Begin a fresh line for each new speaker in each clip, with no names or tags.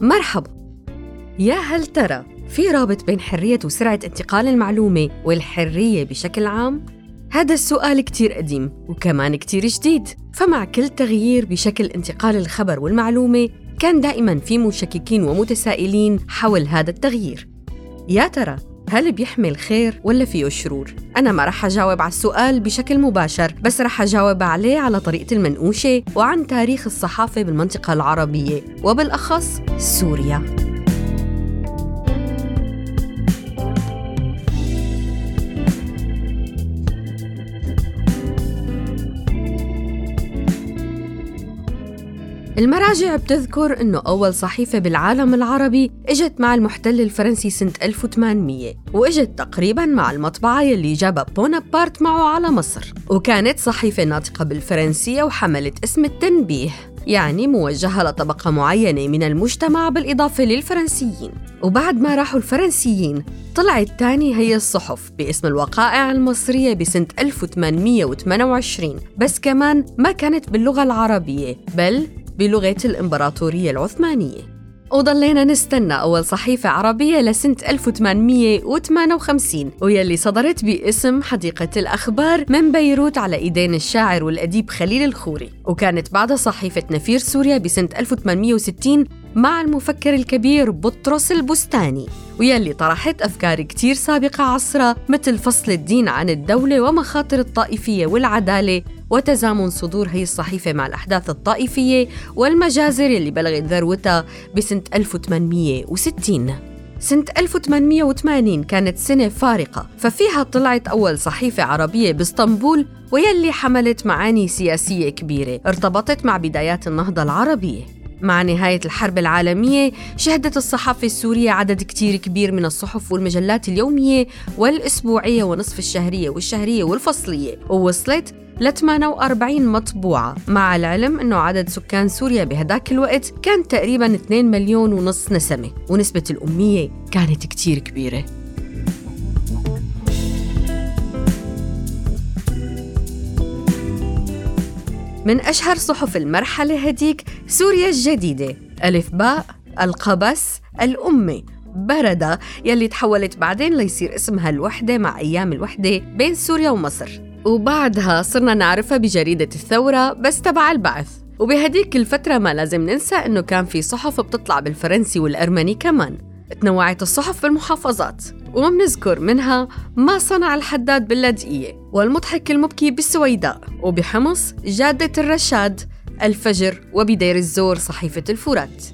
مرحبا يا هل ترى في رابط بين حرية وسرعة انتقال المعلومة والحرية بشكل عام؟ هذا السؤال كتير قديم وكمان كتير جديد فمع كل تغيير بشكل انتقال الخبر والمعلومة كان دائما في مشككين ومتسائلين حول هذا التغيير يا ترى هل بيحمل خير ولا فيه شرور؟ أنا ما رح أجاوب على السؤال بشكل مباشر بس رح أجاوب عليه على طريقة المنقوشة وعن تاريخ الصحافة بالمنطقة العربية وبالأخص سوريا المراجع بتذكر إنه أول صحيفة بالعالم العربي إجت مع المحتل الفرنسي سنة 1800 وإجت تقريبا مع المطبعة يلي جابها بونابرت معه على مصر. وكانت صحيفة ناطقة بالفرنسية وحملت اسم التنبيه يعني موجهة لطبقة معينة من المجتمع بالإضافة للفرنسيين. وبعد ما راحوا الفرنسيين طلعت تاني هي الصحف باسم الوقائع المصرية بسنة 1828 بس كمان ما كانت باللغة العربية بل بلغة الإمبراطورية العثمانية. وضلينا نستنى أول صحيفة عربية لسنة 1858 ويلي صدرت باسم حديقة الأخبار من بيروت على إيدين الشاعر والأديب خليل الخوري. وكانت بعدها صحيفة نفير سوريا بسنة 1860 مع المفكر الكبير بطرس البستاني ويلي طرحت أفكار كتير سابقة عصرها مثل فصل الدين عن الدولة ومخاطر الطائفية والعدالة وتزامن صدور هي الصحيفة مع الأحداث الطائفية والمجازر اللي بلغت ذروتها بسنة 1860 سنة 1880 كانت سنة فارقة ففيها طلعت أول صحيفة عربية بإسطنبول ويلي حملت معاني سياسية كبيرة ارتبطت مع بدايات النهضة العربية. مع نهاية الحرب العالمية شهدت الصحافة السورية عدد كتير كبير من الصحف والمجلات اليومية والأسبوعية ونصف الشهرية والشهرية والفصلية ووصلت ل 48 مطبوعة. مع العلم أنه عدد سكان سوريا بهداك الوقت كان تقريبا 2 مليون ونص نسمة ونسبة الأمية كانت كتير كبيرة. من أشهر صحف المرحلة هديك سوريا الجديدة. ألف باء القبس الأمة بردة يلي تحولت بعدين ليصير اسمها الوحدة مع أيام الوحدة بين سوريا ومصر. وبعدها صرنا نعرفها بجريدة الثورة بس تبع البعث. وبهديك الفترة ما لازم ننسى إنه كان في صحف بتطلع بالفرنسي والأرمني كمان. تنوعت الصحف بالمحافظات وبنذكر منها ما صنع الحداد باللاذقية والمضحك المبكي بالسويداء وبحمص جادة الرشاد الفجر وبدير الزور صحيفة الفرات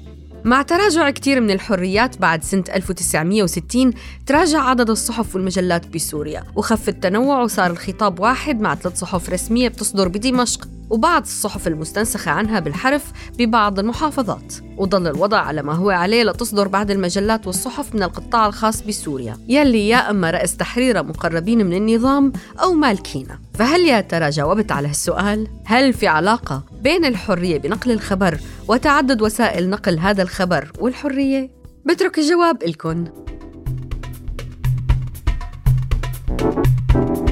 مع تراجع كثير من الحريات بعد سنة 1960 تراجع عدد الصحف والمجلات بسوريا. وخف التنوع وصار الخطاب واحد مع ثلاث صحف رسمية بتصدر بدمشق وبعض الصحف المستنسخة عنها بالحرف ببعض المحافظات. وظل الوضع على ما هو عليه لتصدر بعض المجلات والصحف من القطاع الخاص بسوريا. يلي يا أما رأس تحرير مقربين من النظام أو مالكينا فهل يا ترى جاوبت على هالسؤال؟ هل في علاقة بين الحرية بنقل الخبر وتعدد وسائل نقل هذا الخبر والحرية؟ بترك الجواب لكم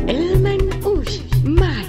المنقوش معي